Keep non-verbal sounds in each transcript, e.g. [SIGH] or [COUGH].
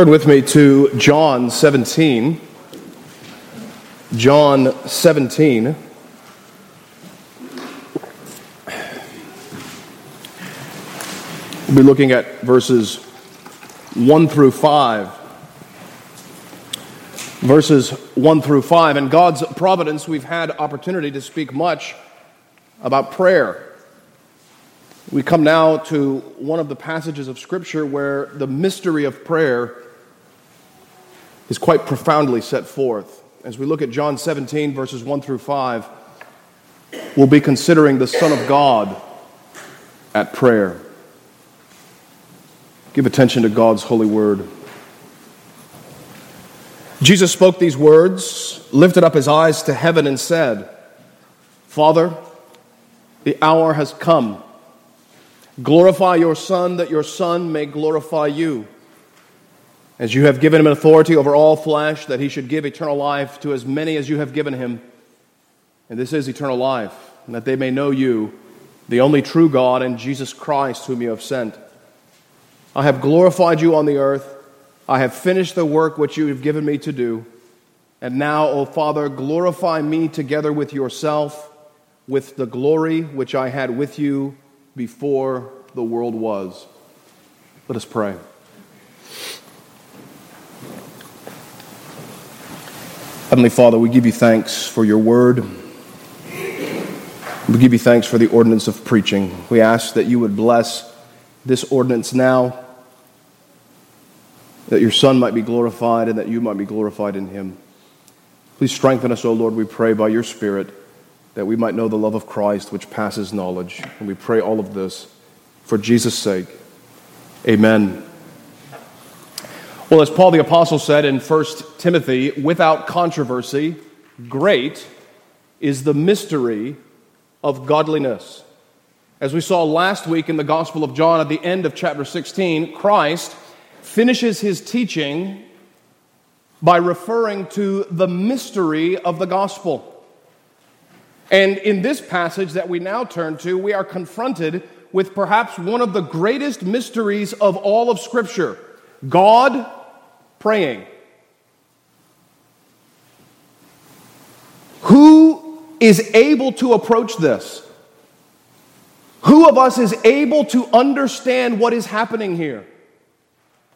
Turn with me to John 17. John 17. We'll be looking at verses 1 through 5. Verses 1 through 5. In God's providence, we've had opportunity to speak much about prayer. We come now to one of the passages of Scripture where the mystery of prayer is quite profoundly set forth. As we look at John 17, verses 1 through 5, we'll be considering the Son of God at prayer. Give attention to God's holy word. Jesus spoke these words, lifted up his eyes to heaven, and said, Father, the hour has come. Glorify your Son, that your Son may glorify you. As you have given him authority over all flesh, that he should give eternal life to as many as you have given him. And this is eternal life, and that they may know you, the only true God, and Jesus Christ, whom you have sent. I have glorified you on the earth. I have finished the work which you have given me to do. And now, O Father, glorify me together with yourself, with the glory which I had with you before the world was. Let us pray. Heavenly Father, we give you thanks for your word. We give you thanks for the ordinance of preaching. We ask that you would bless this ordinance now, that your Son might be glorified and that you might be glorified in him. Please strengthen us, O Lord, we pray, by your Spirit, that we might know the love of Christ which passes knowledge. And we pray all of this for Jesus' sake. Amen. Well, as Paul the Apostle said in 1 Timothy, without controversy, great is the mystery of godliness. As we saw last week in the Gospel of John at the end of chapter 16, Christ finishes his teaching by referring to the mystery of the gospel. And in this passage that we now turn to, we are confronted with perhaps one of the greatest mysteries of all of Scripture God praying. Who is able to approach this? Who of us is able to understand what is happening here?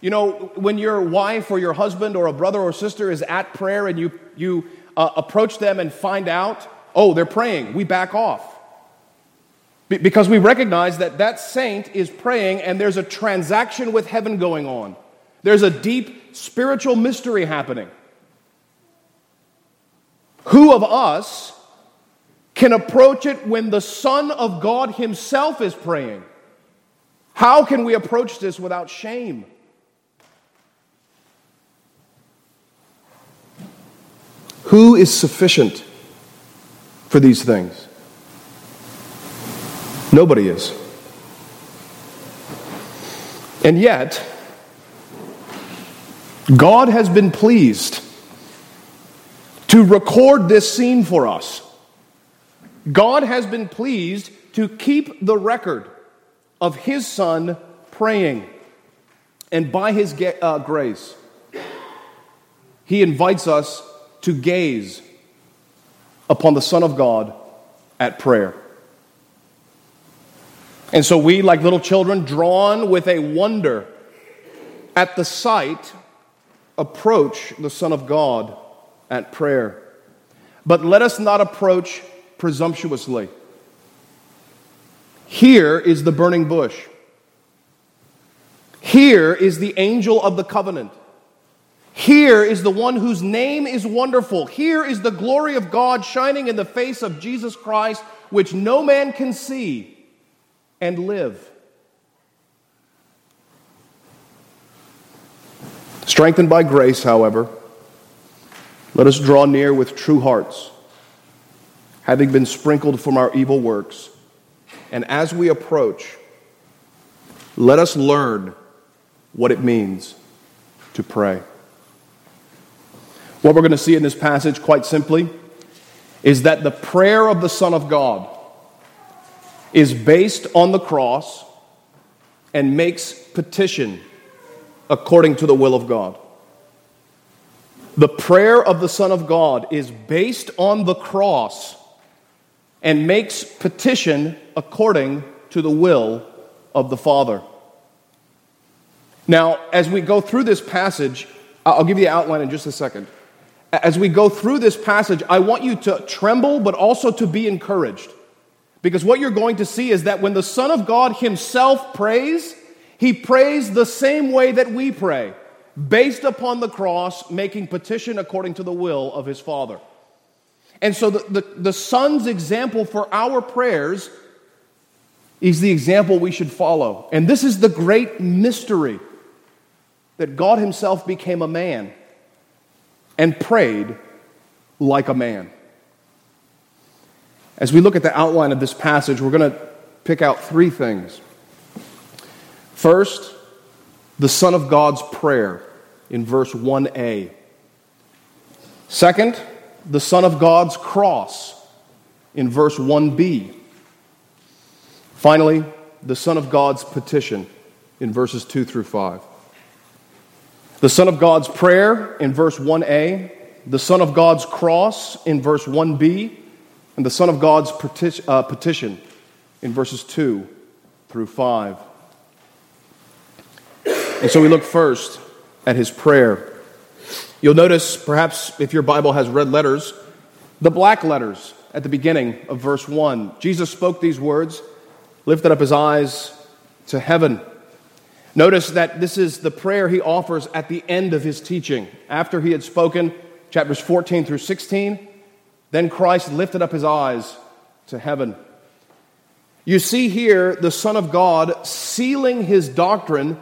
You know, when your wife or your husband or a brother or sister is at prayer and you, you uh, approach them and find out, oh, they're praying, we back off. Be- because we recognize that that saint is praying and there's a transaction with heaven going on. There's a deep spiritual mystery happening. Who of us can approach it when the Son of God Himself is praying? How can we approach this without shame? Who is sufficient for these things? Nobody is. And yet, God has been pleased to record this scene for us. God has been pleased to keep the record of His Son praying. And by His uh, grace, He invites us to gaze upon the Son of God at prayer. And so we, like little children, drawn with a wonder at the sight approach the Son of God at prayer. But let us not approach presumptuously. Here is the burning bush. Here is the angel of the covenant. Here is the one whose name is wonderful. Here is the glory of God shining in the face of Jesus Christ, which no man can see and live. Strengthened by grace, however, let us draw near with true hearts, having been sprinkled from our evil works. And as we approach, let us learn what it means to pray. What we're going to see in this passage, quite simply, is that the prayer of the Son of God is based on the cross and makes petition according to the will of God. The prayer of the Son of God is based on the cross and makes petition according to the will of the Father. Now, as we go through this passage, I'll give you the outline in just a second. As we go through this passage, I want you to tremble, but also to be encouraged. Because what you're going to see is that when the Son of God Himself prays, He prays the same way that we pray, based upon the cross, making petition according to the will of His Father. And so the, the, the Son's example for our prayers is the example we should follow. And this is the great mystery that God Himself became a man and prayed like a man. As we look at the outline of this passage, we're going to pick out three things. First, the Son of God's prayer in verse 1a. Second, the Son of God's cross in verse 1b. Finally, the Son of God's petition in verses 2 through 5. The Son of God's prayer in verse 1a, the Son of God's cross in verse 1b, and the Son of God's uh, petition in verses 2 through 5. And so we look first at his prayer. You'll notice, perhaps if your Bible has red letters, the black letters at the beginning of verse 1. Jesus spoke these words, lifted up his eyes to heaven. Notice that this is the prayer he offers at the end of his teaching. After he had spoken chapters 14 through 16, then Christ lifted up his eyes to heaven. You see here the Son of God sealing his doctrine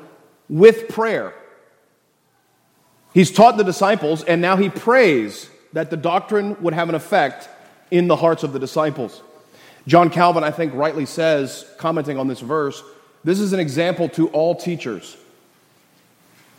with prayer. He's taught the disciples, and now he prays that the doctrine would have an effect in the hearts of the disciples. John Calvin, I think, rightly says, commenting on this verse, this is an example to all teachers.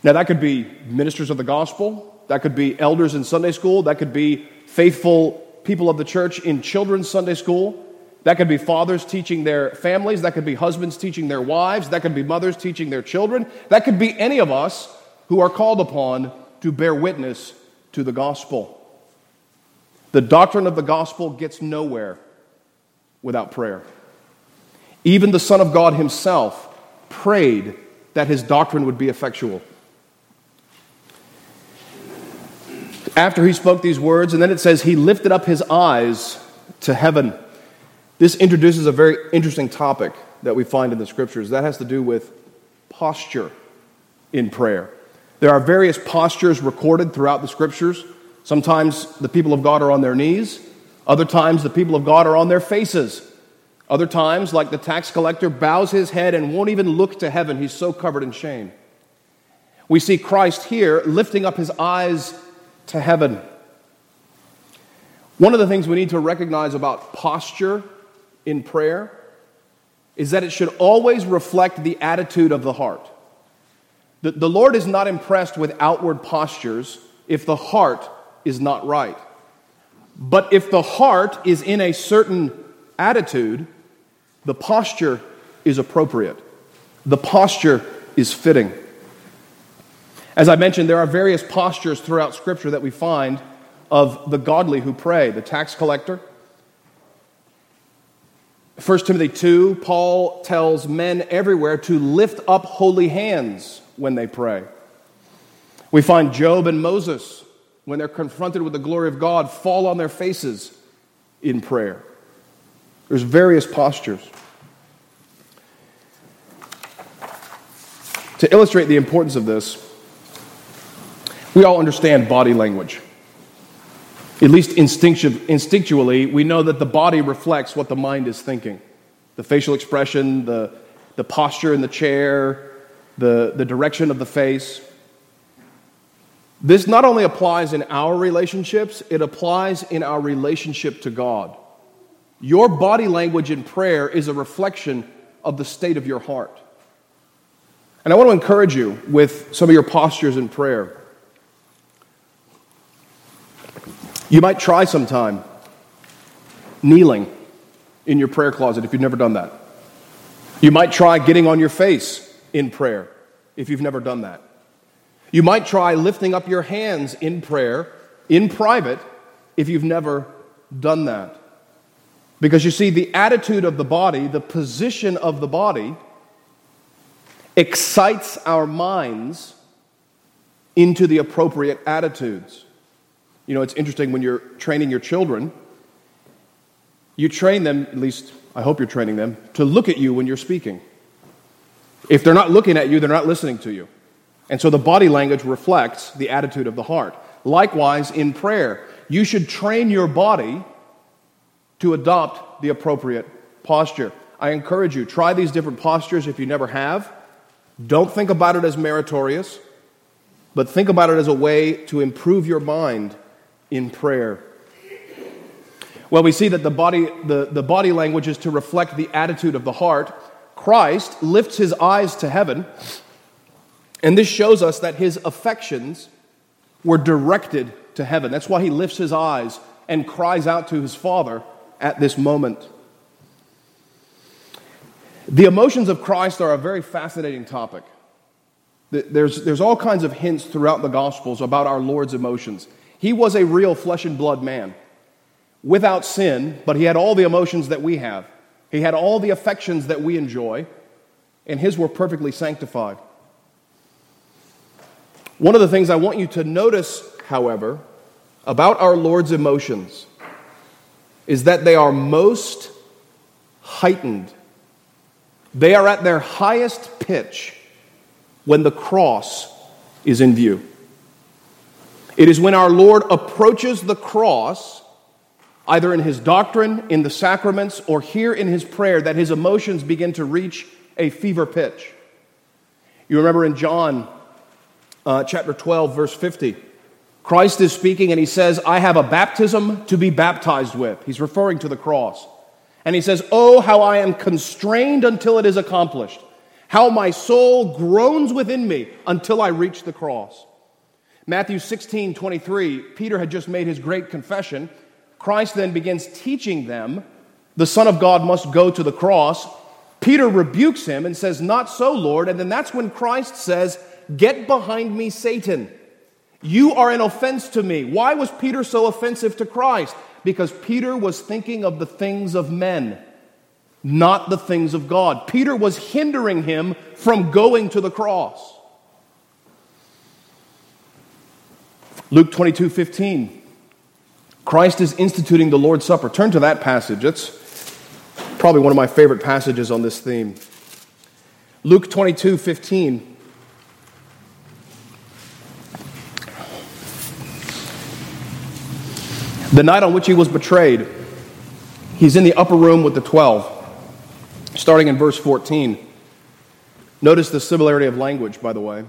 Now, that could be ministers of the gospel, that could be elders in Sunday school, that could be faithful people of the church in children's Sunday school, that could be fathers teaching their families, that could be husbands teaching their wives, that could be mothers teaching their children, that could be any of us who are called upon to bear witness to the gospel. The doctrine of the gospel gets nowhere without prayer. Even the Son of God himself prayed that his doctrine would be effectual. After he spoke these words, and then it says, he lifted up his eyes to heaven. This introduces a very interesting topic that we find in the scriptures. That has to do with posture in prayer. There are various postures recorded throughout the scriptures. Sometimes the people of God are on their knees, other times the people of God are on their faces. Other times, like the tax collector, bows his head and won't even look to heaven. He's so covered in shame. We see Christ here lifting up his eyes to heaven. One of the things we need to recognize about posture in prayer is that it should always reflect the attitude of the heart. The, the Lord is not impressed with outward postures if the heart is not right. But if the heart is in a certain attitude, the posture is appropriate. The posture is fitting. As I mentioned, there are various postures throughout Scripture that we find of the godly who pray the tax collector. 1 Timothy 2, Paul tells men everywhere to lift up holy hands when they pray. We find Job and Moses, when they're confronted with the glory of God, fall on their faces in prayer. There's various postures. To illustrate the importance of this, we all understand body language. At least instinctually, we know that the body reflects what the mind is thinking. The facial expression, the, the posture in the chair, the, the direction of the face. This not only applies in our relationships, it applies in our relationship to God. Your body language in prayer is a reflection of the state of your heart. And I want to encourage you with some of your postures in prayer. You might try sometime kneeling in your prayer closet if you've never done that. You might try getting on your face in prayer if you've never done that. You might try lifting up your hands in prayer, in private, if you've never done that. Because you see, the attitude of the body, the position of the body, excites our minds into the appropriate attitudes. You know, it's interesting when you're training your children, you train them, at least I hope you're training them, to look at you when you're speaking. If they're not looking at you, they're not listening to you. And so the body language reflects the attitude of the heart. Likewise, in prayer, you should train your body to adopt the appropriate posture. I encourage you, try these different postures if you never have. Don't think about it as meritorious, but think about it as a way to improve your mind in prayer. Well, we see that the body, the, the body language is to reflect the attitude of the heart. Christ lifts his eyes to heaven, and this shows us that his affections were directed to heaven. That's why he lifts his eyes and cries out to his Father at this moment. The emotions of Christ are a very fascinating topic. There's, there's all kinds of hints throughout the Gospels about our Lord's emotions. He was a real flesh and blood man without sin, but he had all the emotions that we have. He had all the affections that we enjoy, and his were perfectly sanctified. One of the things I want you to notice, however, about our Lord's emotions is that they are most heightened. They are at their highest pitch when the cross is in view. It is when our Lord approaches the cross, either in his doctrine, in the sacraments, or here in his prayer, that his emotions begin to reach a fever pitch. You remember in John uh, chapter 12, verse 50, Christ is speaking and he says, I have a baptism to be baptized with. He's referring to the cross. And he says, Oh, how I am constrained until it is accomplished. How my soul groans within me until I reach the cross. Matthew 16, 23, Peter had just made his great confession. Christ then begins teaching them the Son of God must go to the cross. Peter rebukes him and says, Not so, Lord. And then that's when Christ says, Get behind me, Satan. You are an offense to me. Why was Peter so offensive to Christ? Because Peter was thinking of the things of men, not the things of God. Peter was hindering him from going to the cross. Luke 22 15. Christ is instituting the Lord's Supper. Turn to that passage. It's probably one of my favorite passages on this theme. Luke 22 15. The night on which he was betrayed, he's in the upper room with the 12, starting in verse 14. Notice the similarity of language, by the way.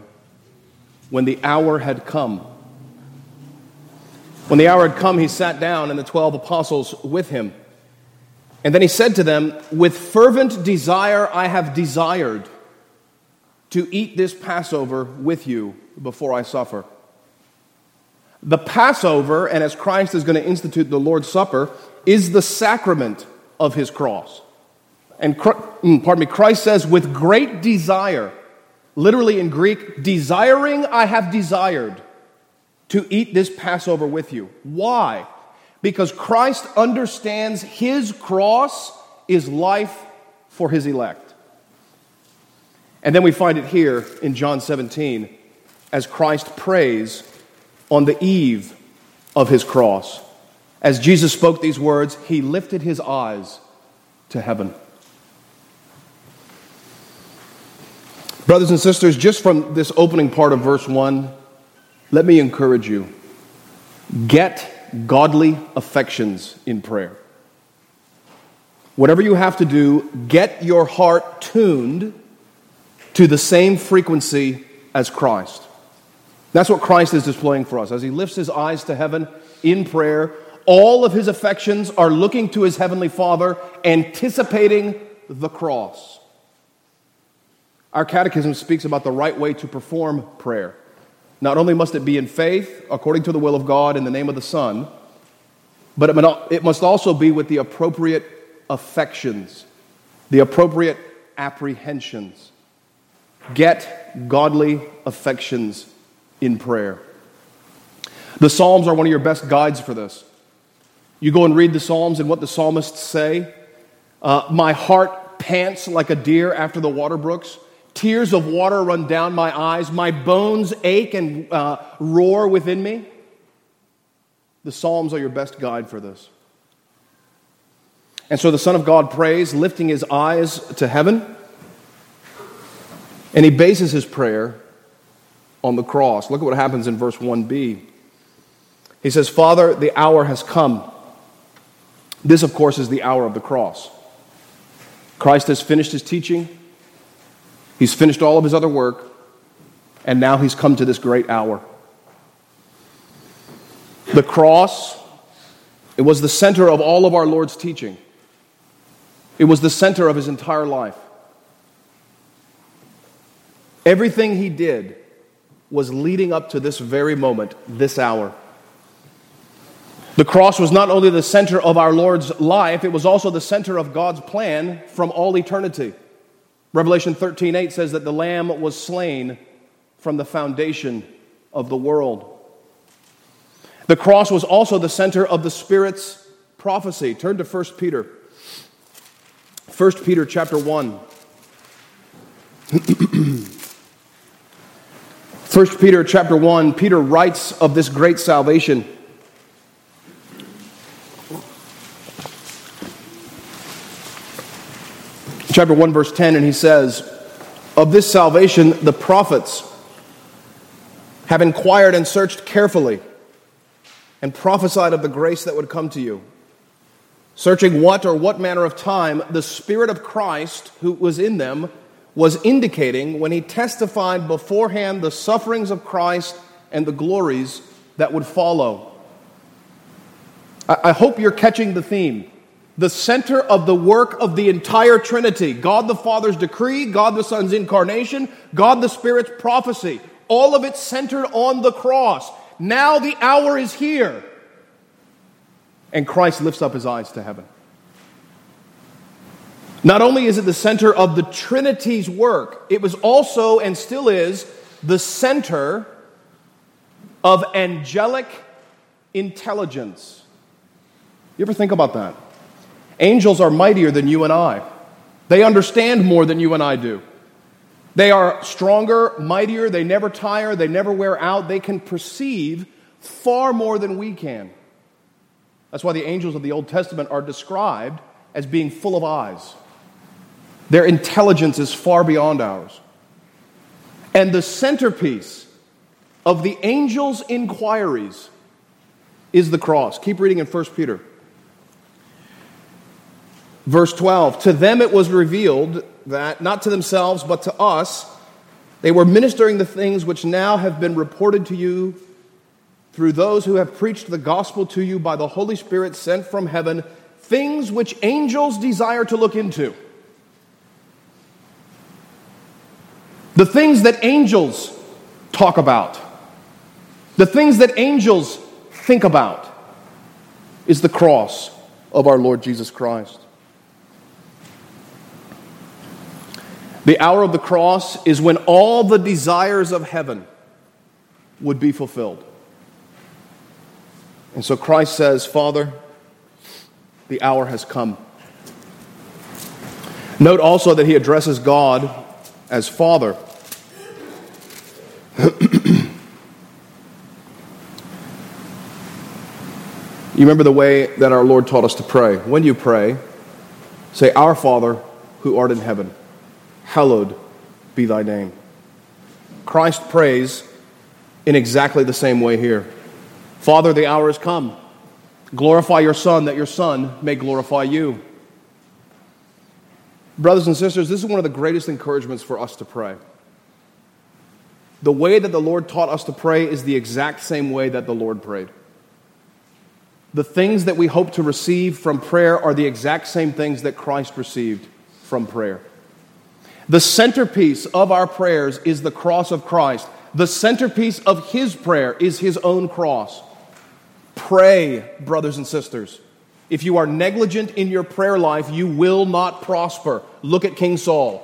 When the hour had come. When the hour had come, he sat down and the 12 apostles with him. And then he said to them, With fervent desire I have desired to eat this Passover with you before I suffer. The Passover, and as Christ is going to institute the Lord's Supper, is the sacrament of his cross. And, mm, pardon me, Christ says, with great desire, literally in Greek, desiring I have desired to eat this Passover with you. Why? Because Christ understands his cross is life for his elect. And then we find it here in John 17 as Christ prays on the eve of his cross. As Jesus spoke these words, he lifted his eyes to heaven. Brothers and sisters, just from this opening part of verse 1, let me encourage you get godly affections in prayer. Whatever you have to do, get your heart tuned to the same frequency as Christ. That's what Christ is displaying for us. As he lifts his eyes to heaven in prayer, all of his affections are looking to his heavenly Father, anticipating the cross. Our catechism speaks about the right way to perform prayer. Not only must it be in faith, according to the will of God, in the name of the Son, but it must also be with the appropriate affections, the appropriate apprehensions. Get godly affections in prayer. The Psalms are one of your best guides for this. You go and read the Psalms and what the psalmists say. Uh, my heart pants like a deer after the water brooks. Tears of water run down my eyes. My bones ache and uh, roar within me. The Psalms are your best guide for this. And so the Son of God prays, lifting his eyes to heaven. And he bases his prayer on the cross. Look at what happens in verse 1b. He says, Father, the hour has come. This, of course, is the hour of the cross. Christ has finished his teaching, he's finished all of his other work, and now he's come to this great hour. The cross, it was the center of all of our Lord's teaching. It was the center of his entire life. Everything he did was leading up to this very moment, this hour. The cross was not only the center of our Lord's life, it was also the center of God's plan from all eternity. Revelation 13:8 says that the lamb was slain from the foundation of the world. The cross was also the center of the Spirit's prophecy. Turn to 1 Peter. 1 Peter chapter 1. [CLEARS THROAT] 1 Peter chapter 1, Peter writes of this great salvation. Chapter 1, verse 10, and he says, Of this salvation the prophets have inquired and searched carefully and prophesied of the grace that would come to you, searching what or what manner of time the Spirit of Christ who was in them was indicating when he testified beforehand the sufferings of Christ and the glories that would follow. I, hope you're catching the theme. The center of the work of the entire Trinity God the Father's decree, God the Son's incarnation, God the Spirit's prophecy. All of it centered on the cross. Now the hour is here. And Christ lifts up his eyes to heaven. Not only is it the center of the Trinity's work, it was also and still is the center of angelic intelligence. You ever think about that? Angels are mightier than you and I. They understand more than you and I do. They are stronger, mightier, they never tire, they never wear out, they can perceive far more than we can. That's why the angels of the Old Testament are described as being full of eyes. Their intelligence is far beyond ours. And the centerpiece of the angel's inquiries is the cross. Keep reading in 1 Peter. Verse 12 To them it was revealed that, not to themselves, but to us, they were ministering the things which now have been reported to you through those who have preached the gospel to you by the Holy Spirit sent from heaven, things which angels desire to look into. The things that angels talk about, the things that angels think about, is the cross of our Lord Jesus Christ. The hour of the cross is when all the desires of heaven would be fulfilled. And so Christ says, Father, the hour has come. Note also that he addresses God as Father. [CLEARS THROAT] you remember the way that our Lord taught us to pray. When you pray, say, Our Father who art in heaven, hallowed be thy name. Christ prays in exactly the same way here. Father, the hour has come. Glorify your Son, that your Son may glorify you. Brothers and sisters, this is one of the greatest encouragements for us to pray. The way that the Lord taught us to pray is the exact same way that the Lord prayed. The things that we hope to receive from prayer are the exact same things that Christ received from prayer. The centerpiece of our prayers is the cross of Christ. The centerpiece of his prayer is his own cross. Pray, brothers and sisters. If you are negligent in your prayer life, you will not prosper. Look at King Saul.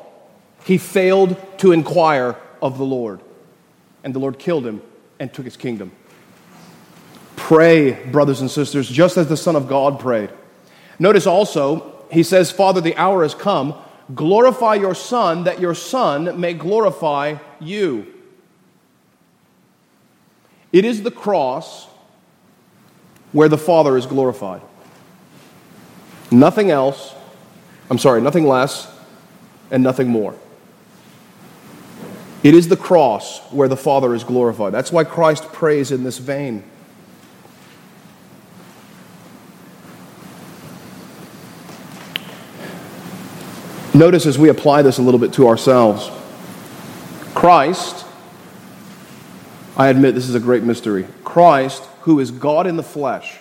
He failed to inquire of the Lord, and the Lord killed him and took his kingdom. Pray, brothers and sisters, just as the Son of God prayed. Notice also, he says, Father, the hour has come. Glorify your Son, that your Son may glorify you. It is the cross where the Father is glorified. Nothing else, I'm sorry, nothing less, and nothing more. It is the cross where the Father is glorified. That's why Christ prays in this vein. Notice as we apply this a little bit to ourselves Christ, I admit this is a great mystery. Christ, who is God in the flesh,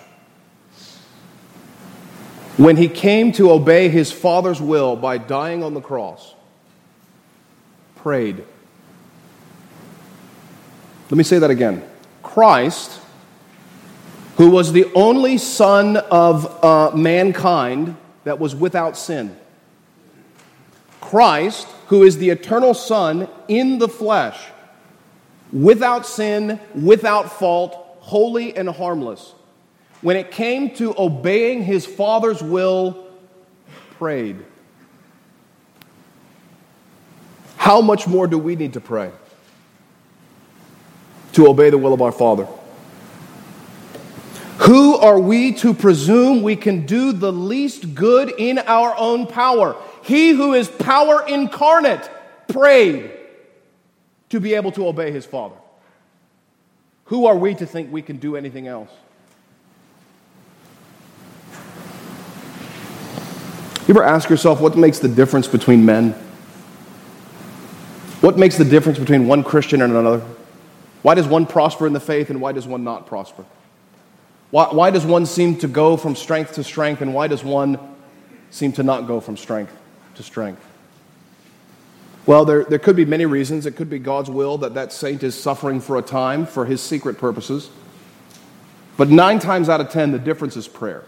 when he came to obey his Father's will by dying on the cross, prayed. Let me say that again. Christ, who was the only Son of uh, mankind that was without sin, Christ, who is the eternal Son in the flesh, without sin, without fault, holy and harmless, when it came to obeying his Father's will, prayed. How much more do we need to pray to obey the will of our Father? Who are we to presume we can do the least good in our own power? He who is power incarnate prayed to be able to obey his Father. Who are we to think we can do anything else? You ever ask yourself what makes the difference between men? What makes the difference between one Christian and another? Why does one prosper in the faith and why does one not prosper? Why, why does one seem to go from strength to strength and why does one seem to not go from strength to strength? Well, there, there could be many reasons. It could be God's will that that saint is suffering for a time for his secret purposes. But nine times out of ten, the difference is prayer.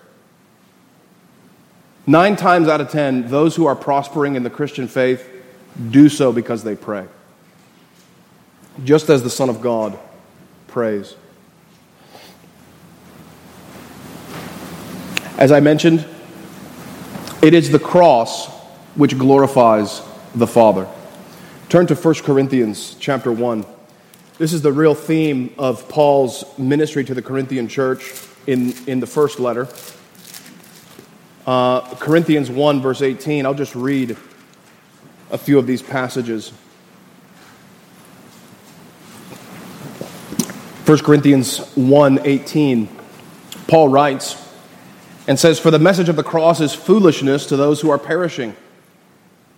Nine times out of ten, those who are prospering in the Christian faith do so because they pray. Just as the Son of God prays. As I mentioned, it is the cross which glorifies the Father. Turn to 1 Corinthians chapter 1. This is the real theme of Paul's ministry to the Corinthian church in, in the first letter. Uh, Corinthians 1, verse 18. I'll just read a few of these passages. 1 Corinthians 1 18. Paul writes and says, For the message of the cross is foolishness to those who are perishing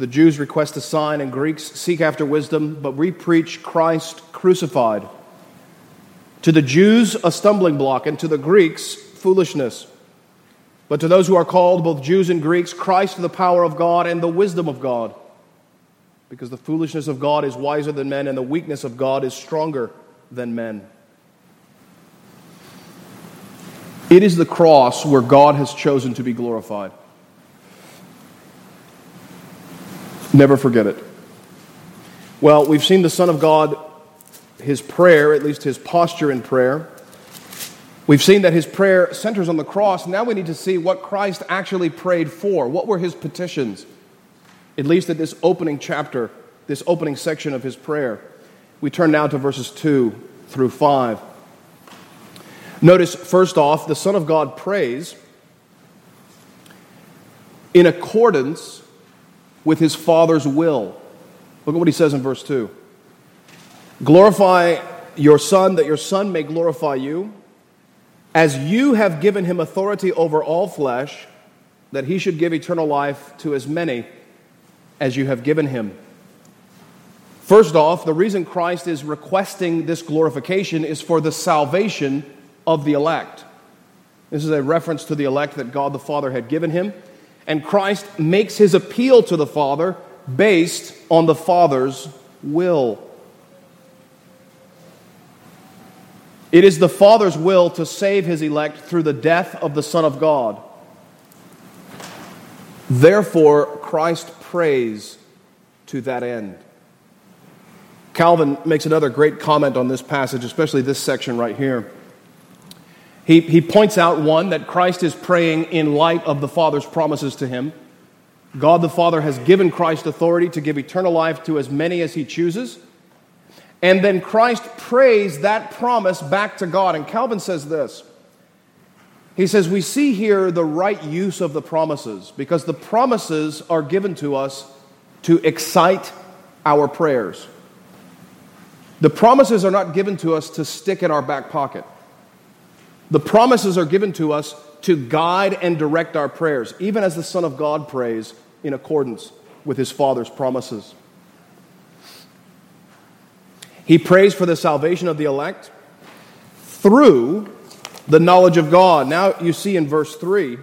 The Jews request a sign, and Greeks seek after wisdom, but we preach Christ crucified. To the Jews, a stumbling block, and to the Greeks, foolishness. But to those who are called, both Jews and Greeks, Christ the power of God and the wisdom of God. Because the foolishness of God is wiser than men, and the weakness of God is stronger than men. It is the cross where God has chosen to be glorified. Never forget it. Well, we've seen the Son of God, his prayer, at least his posture in prayer. We've seen that his prayer centers on the cross. Now we need to see what Christ actually prayed for. What were his petitions? At least at this opening chapter, this opening section of his prayer. We turn now to verses 2 through 5. Notice, first off, the Son of God prays in accordance with his Father's will. Look at what he says in verse 2 Glorify your Son, that your Son may glorify you, as you have given him authority over all flesh, that he should give eternal life to as many as you have given him. First off, the reason Christ is requesting this glorification is for the salvation of the elect. This is a reference to the elect that God the Father had given him. And Christ makes his appeal to the Father based on the Father's will. It is the Father's will to save his elect through the death of the Son of God. Therefore, Christ prays to that end. Calvin makes another great comment on this passage, especially this section right here. He, he points out, one, that Christ is praying in light of the Father's promises to him. God the Father has given Christ authority to give eternal life to as many as he chooses. And then Christ prays that promise back to God. And Calvin says this He says, We see here the right use of the promises because the promises are given to us to excite our prayers. The promises are not given to us to stick in our back pocket. The promises are given to us to guide and direct our prayers, even as the Son of God prays in accordance with his Father's promises. He prays for the salvation of the elect through the knowledge of God. Now you see in verse 3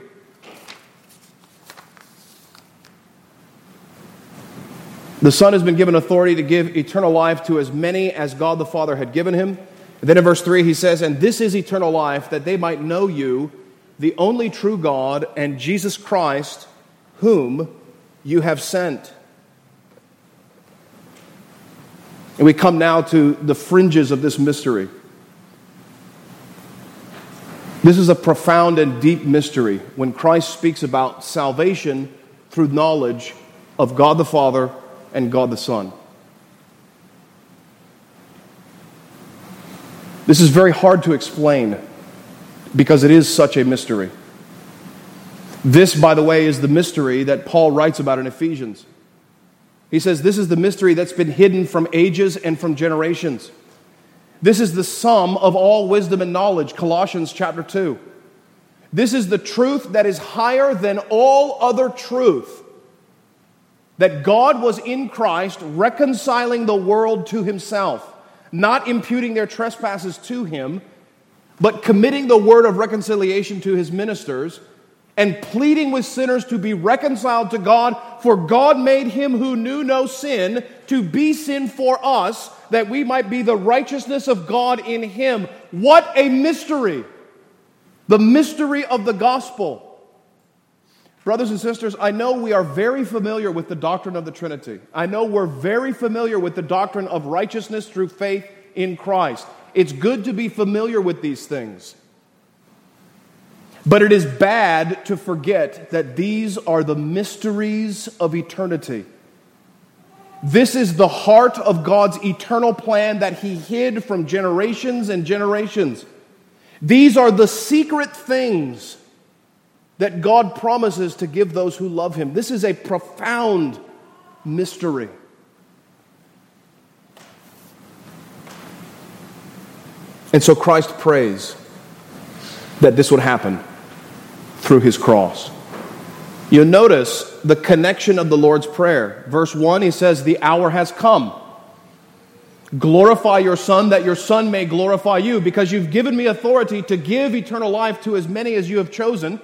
The Son has been given authority to give eternal life to as many as God the Father had given him. And then in verse 3, he says, And this is eternal life, that they might know you, the only true God, and Jesus Christ, whom you have sent. And we come now to the fringes of this mystery. This is a profound and deep mystery when Christ speaks about salvation through knowledge of God the Father and God the Son. This is very hard to explain because it is such a mystery. This, by the way, is the mystery that Paul writes about in Ephesians. He says, This is the mystery that's been hidden from ages and from generations. This is the sum of all wisdom and knowledge, Colossians chapter 2. This is the truth that is higher than all other truth that God was in Christ reconciling the world to himself, not imputing their trespasses to him, but committing the word of reconciliation to his ministers and pleading with sinners to be reconciled to God. For God made him who knew no sin to be sin for us, that we might be the righteousness of God in him. What a mystery! The mystery of the gospel. Brothers and sisters, I know we are very familiar with the doctrine of the Trinity. I know we're very familiar with the doctrine of righteousness through faith in Christ. It's good to be familiar with these things. But it is bad to forget that these are the mysteries of eternity. This is the heart of God's eternal plan that He hid from generations and generations. These are the secret things that God promises to give those who love Him. This is a profound mystery. And so Christ prays that this would happen through His cross. You notice the connection of the Lord's Prayer. Verse 1, he says, The hour has come. Glorify your Son, that your Son may glorify you, because you've given me authority to give eternal life to as many as you have chosen.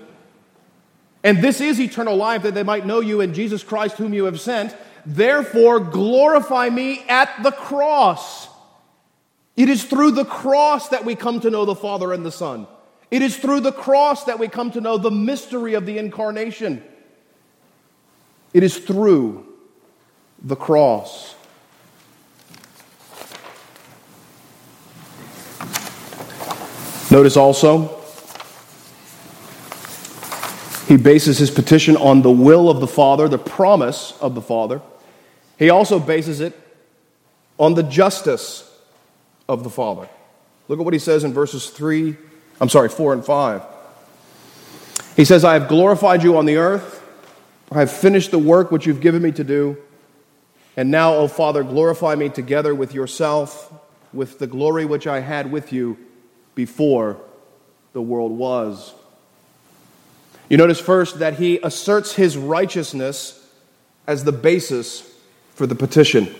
And this is eternal life, that they might know you and Jesus Christ, whom you have sent. Therefore, glorify me at the cross. It is through the cross that we come to know the Father and the Son. It is through the cross that we come to know the mystery of the incarnation. It is through the cross. Notice also he bases his petition on the will of the Father, the promise of the Father. He also bases it on the justice of the Father. Look at what he says in verses 3, I'm sorry, 4 and 5. He says, I have glorified you on the earth. I have finished the work which you've given me to do. And now, O Father, glorify me together with yourself, with the glory which I had with you before the world was. You notice first that he asserts his righteousness as the basis for the petition.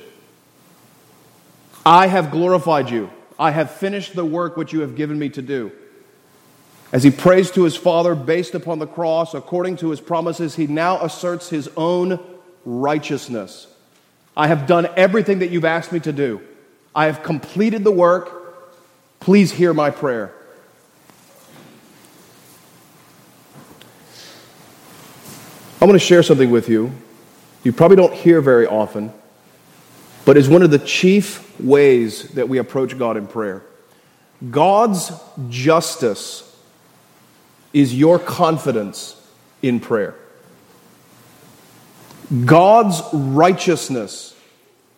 I have glorified you. I have finished the work which you have given me to do. As he prays to his Father based upon the cross, according to his promises, he now asserts his own righteousness. I have done everything that you've asked me to do. I have completed the work. Please hear my prayer. I want to share something with you. You probably don't hear very often, but is one of the chief ways that we approach God in prayer. God's justice is your confidence in prayer. God's righteousness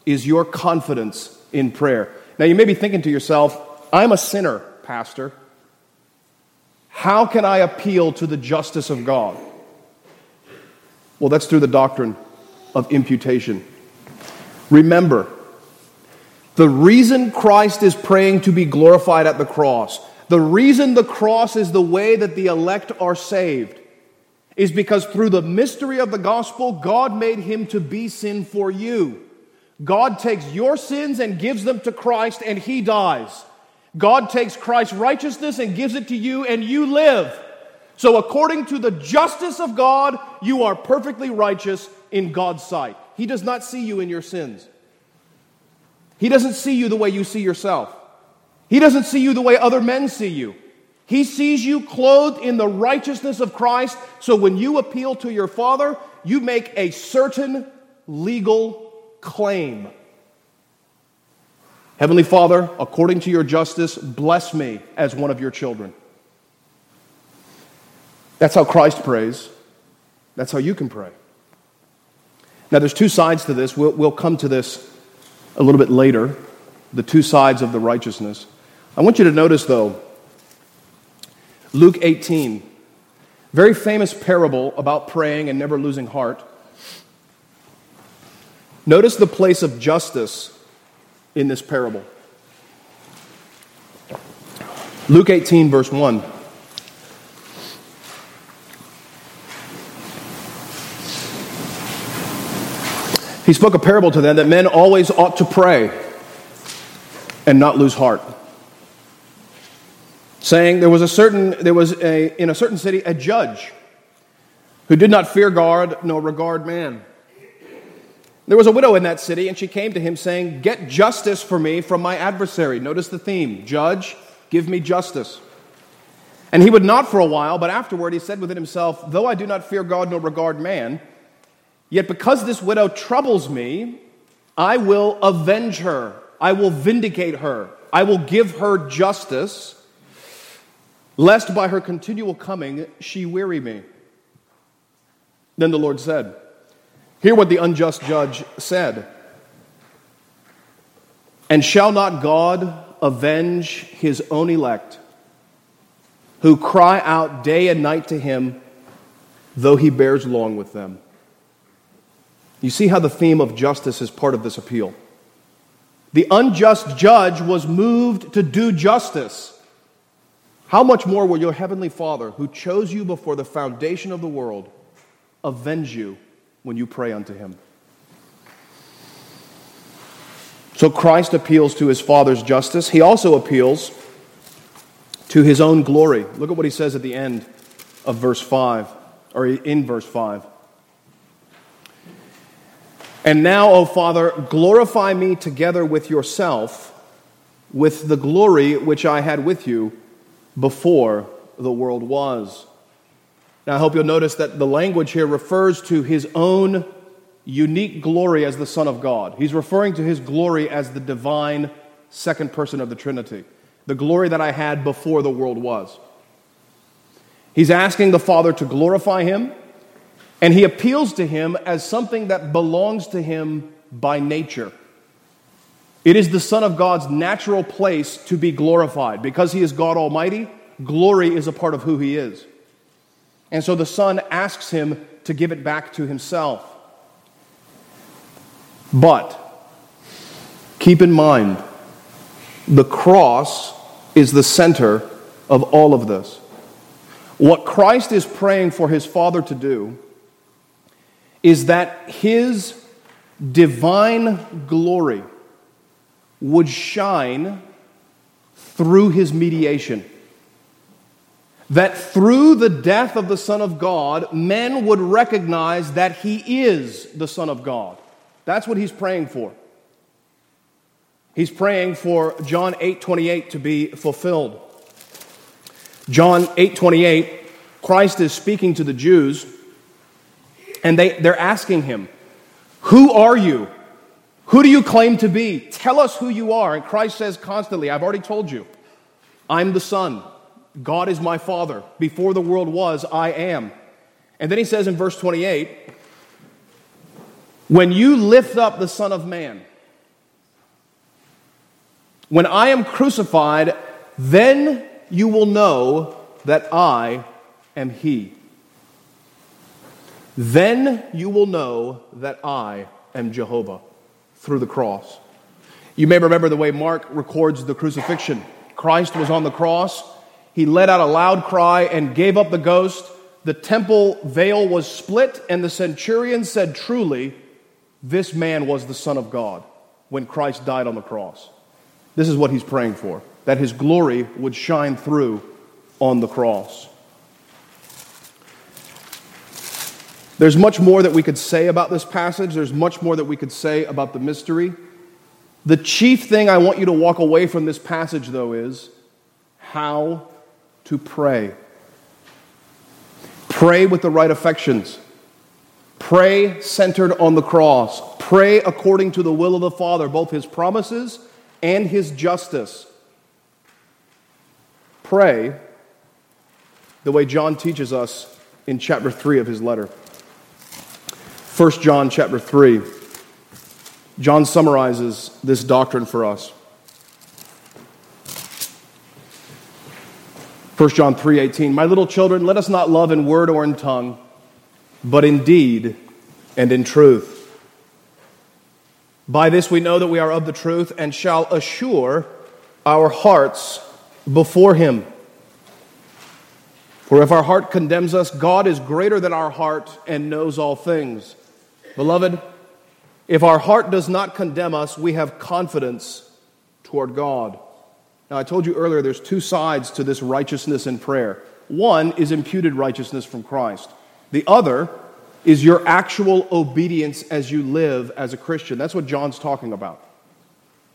is your confidence in prayer. Now, you may be thinking to yourself, I'm a sinner, Pastor. How can I appeal to the justice of God? Well, that's through the doctrine of imputation. Remember, the reason Christ is praying to be glorified at the cross the reason the cross is the way that the elect are saved is because through the mystery of the gospel, God made him to be sin for you. God takes your sins and gives them to Christ, and he dies. God takes Christ's righteousness and gives it to you, and you live. So, according to the justice of God, you are perfectly righteous in God's sight. He does not see you in your sins, He doesn't see you the way you see yourself. He doesn't see you the way other men see you. He sees you clothed in the righteousness of Christ. So when you appeal to your Father, you make a certain legal claim. Heavenly Father, according to your justice, bless me as one of your children. That's how Christ prays. That's how you can pray. Now, there's two sides to this. We'll, we'll come to this a little bit later the two sides of the righteousness. I want you to notice, though, Luke 18, very famous parable about praying and never losing heart. Notice the place of justice in this parable. Luke 18, verse 1. He spoke a parable to them that men always ought to pray and not lose heart saying there was a certain there was a in a certain city a judge who did not fear God nor regard man. There was a widow in that city, and she came to him saying, Get justice for me from my adversary. Notice the theme Judge, give me justice. And he would not for a while, but afterward he said within himself, Though I do not fear God nor regard man, yet because this widow troubles me, I will avenge her. I will vindicate her. I will give her justice lest by her continual coming she weary me. Then the Lord said, Hear what the unjust judge said. And shall not God avenge his own elect, who cry out day and night to him, though he bears long with them? You see how the theme of justice is part of this appeal. The unjust judge was moved to do justice. How much more will your heavenly Father, who chose you before the foundation of the world, avenge you when you pray unto him? So Christ appeals to his Father's justice. He also appeals to his own glory. Look at what he says at the end of verse 5, or in verse 5. And now, O Father, glorify me together with yourself, with the glory which I had with you before the world was. Now, I hope you'll notice that the language here refers to his own unique glory as the Son of God. He's referring to his glory as the divine second person of the Trinity, the glory that I had before the world was. He's asking the Father to glorify him, and he appeals to him as something that belongs to him by nature. It is the Son of God's natural place to be glorified. Because he is God Almighty, glory is a part of who he is. And so the Son asks him to give it back to himself. But keep in mind, the cross is the center of all of this. What Christ is praying for his Father to do is that his divine glory would shine through his mediation. that through the death of the Son of God, men would recognize that he is the Son of God. That's what he's praying for. He's praying for John 8 28 to be fulfilled. John 8 28, Christ is speaking to the Jews, and they, they're asking him, Who are you? Who do you claim to be? Tell us who you are. And Christ says constantly, I've already told you, I'm the Son. God is my Father. Before the world was, I am. And then he says in verse 28 When you lift up the Son of Man, when I am crucified, then you will know that I am He. Then you will know that I am Jehovah through the cross. You may remember the way Mark records the crucifixion. Christ was on the cross. He let out a loud cry and gave up the ghost. The temple veil was split, and the centurion said, Truly, this man was the Son of God when Christ died on the cross. This is what he's praying for that his glory would shine through on the cross. There's much more that we could say about this passage. There's much more that we could say about the mystery. The chief thing I want you to walk away from this passage, though, is how to pray. Pray with the right affections. Pray centered on the cross. Pray according to the will of the Father, both his promises and his justice. Pray the way John teaches us in chapter 3 of his letter. 1 John chapter 3. John summarizes this doctrine for us. 1 John 3:18 My little children let us not love in word or in tongue but in deed and in truth By this we know that we are of the truth and shall assure our hearts before him For if our heart condemns us God is greater than our heart and knows all things Beloved if our heart does not condemn us we have confidence toward God now, I told you earlier there's two sides to this righteousness in prayer. One is imputed righteousness from Christ, the other is your actual obedience as you live as a Christian. That's what John's talking about.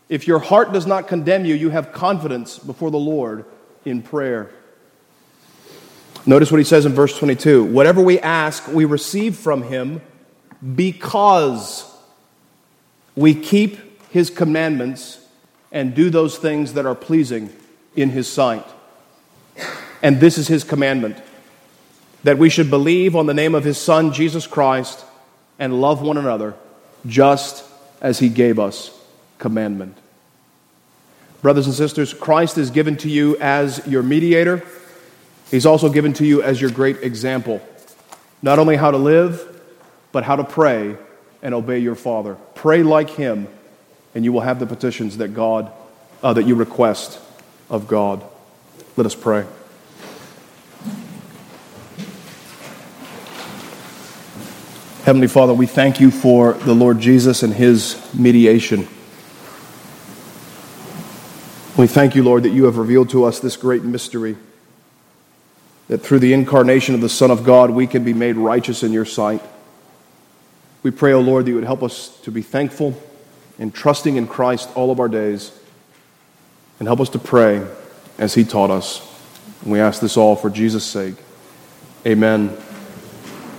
If your heart does not condemn you, you have confidence before the Lord in prayer. Notice what he says in verse 22 Whatever we ask, we receive from him because we keep his commandments and do those things that are pleasing in his sight. And this is his commandment that we should believe on the name of his Son, Jesus Christ, and love one another just as he gave us commandment. Brothers and sisters, Christ is given to you as your mediator. He's also given to you as your great example. Not only how to live, but how to pray and obey your Father. Pray like him and you will have the petitions that God, uh, that you request of God. Let us pray. Heavenly Father, we thank you for the Lord Jesus and his mediation. We thank you, Lord, that you have revealed to us this great mystery that through the incarnation of the Son of God, we can be made righteous in your sight. We pray, O oh Lord, that you would help us to be thankful and trusting in Christ all of our days. And help us to pray as He taught us. And we ask this all for Jesus' sake. Amen.